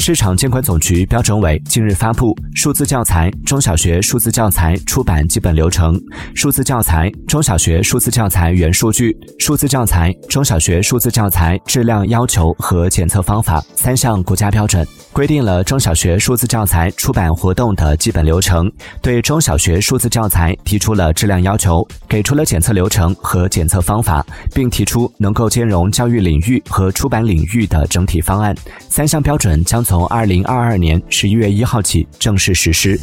市场监管总局标准委近日发布《数字教材中小学数字教材出版基本流程》《数字教材中小学数字教材原数据》《数字教材中小学数字教材质量要求和检测方法》三项国家标准，规定了中小学数字教材出版活动的基本流程，对中小学数字教材提出了质量要求，给出了检测流程和检测方法，并提出能够兼容教育领域和出版领域的整体方案。三项标准将从二零二二年十一月一号起正式实施。